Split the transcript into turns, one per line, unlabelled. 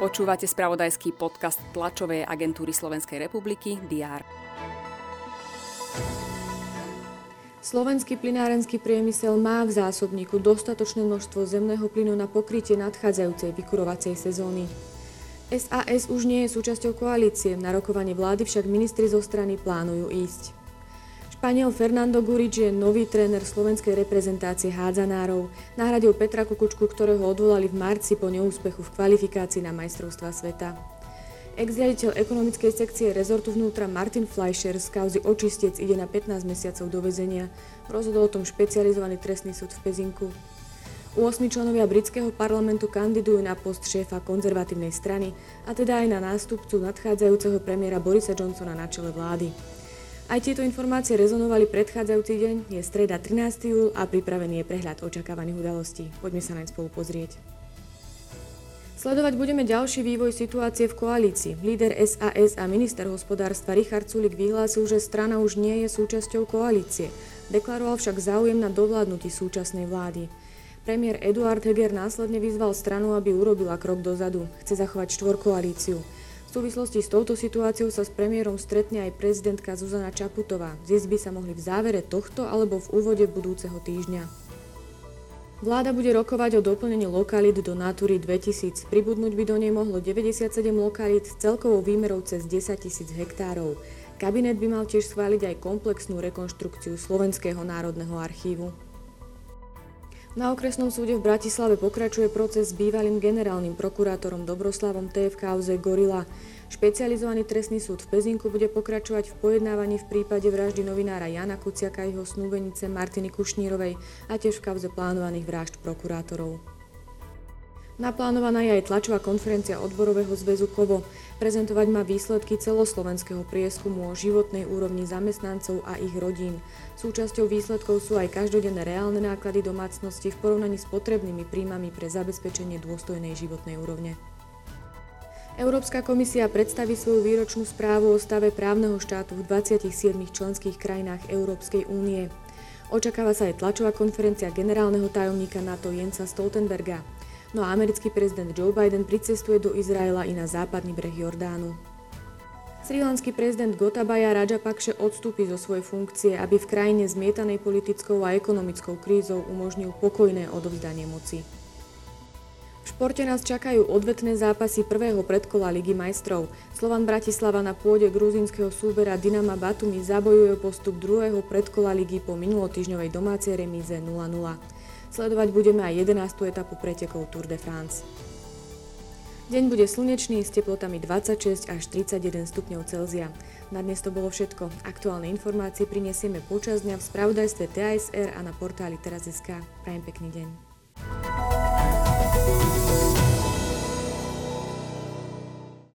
Počúvate spravodajský podcast tlačovej agentúry Slovenskej republiky DR.
Slovenský plinárenský priemysel má v zásobníku dostatočné množstvo zemného plynu na pokrytie nadchádzajúcej vykurovacej sezóny. SAS už nie je súčasťou koalície, na rokovanie vlády však ministri zo strany plánujú ísť. Španiel Fernando Gurič je nový tréner slovenskej reprezentácie hádzanárov. Nahradil Petra Kukučku, ktorého odvolali v marci po neúspechu v kvalifikácii na majstrovstva sveta. Ex-riaditeľ ekonomickej sekcie rezortu vnútra Martin Fleischer z kauzy očistec ide na 15 mesiacov do väzenia. Rozhodol o tom špecializovaný trestný súd v Pezinku. 8 členovia britského parlamentu kandidujú na post šéfa konzervatívnej strany a teda aj na nástupcu nadchádzajúceho premiéra Borisa Johnsona na čele vlády. Aj tieto informácie rezonovali predchádzajúci deň, je streda 13. júl a pripravený je prehľad očakávaných udalostí. Poďme sa naň spolu pozrieť. Sledovať budeme ďalší vývoj situácie v koalícii. Líder SAS a minister hospodárstva Richard Sulik vyhlásil, že strana už nie je súčasťou koalície. Deklaroval však záujem na dovládnutí súčasnej vlády. Premiér Eduard Heger následne vyzval stranu, aby urobila krok dozadu. Chce zachovať štvorkoalíciu. V súvislosti s touto situáciou sa s premiérom stretne aj prezidentka Zuzana Čaputová. Zjesť by sa mohli v závere tohto alebo v úvode budúceho týždňa. Vláda bude rokovať o doplnení lokalít do Natúry 2000. Pribudnúť by do nej mohlo 97 lokalít s celkovou výmerou cez 10 tisíc hektárov. Kabinet by mal tiež schváliť aj komplexnú rekonštrukciu Slovenského národného archívu. Na okresnom súde v Bratislave pokračuje proces s bývalým generálnym prokurátorom Dobroslavom T. v kauze Gorila. Špecializovaný trestný súd v Pezinku bude pokračovať v pojednávaní v prípade vraždy novinára Jana Kuciaka a jeho snúbenice Martiny Kušnírovej a tiež v kauze plánovaných vražd prokurátorov. Naplánovaná je aj tlačová konferencia odborového zväzu KOVO. Prezentovať má výsledky celoslovenského prieskumu o životnej úrovni zamestnancov a ich rodín. Súčasťou výsledkov sú aj každodenné reálne náklady domácnosti v porovnaní s potrebnými príjmami pre zabezpečenie dôstojnej životnej úrovne. Európska komisia predstaví svoju výročnú správu o stave právneho štátu v 27 členských krajinách Európskej únie. Očakáva sa aj tlačová konferencia generálneho tajomníka NATO Jensa Stoltenberga. No a americký prezident Joe Biden pricestuje do Izraela i na západný breh Jordánu. Srilanský prezident Gotabaya Rajapakše odstúpi zo svojej funkcie, aby v krajine zmietanej politickou a ekonomickou krízou umožnil pokojné odovzdanie moci. V športe nás čakajú odvetné zápasy prvého predkola Ligy majstrov. Slovan Bratislava na pôde gruzínskeho súbera Dynama Batumi zabojuje postup druhého predkola ligy po minulotýžňovej domácej remíze 0-0. Sledovať budeme aj 11. etapu pretekov Tour de France. Deň bude slnečný s teplotami 26 až 31 stupňov Celzia. Na dnes to bolo všetko. Aktuálne informácie prinesieme počas dňa v spravodajstve TASR a na portáli teraz.sk. Prajem pekný deň.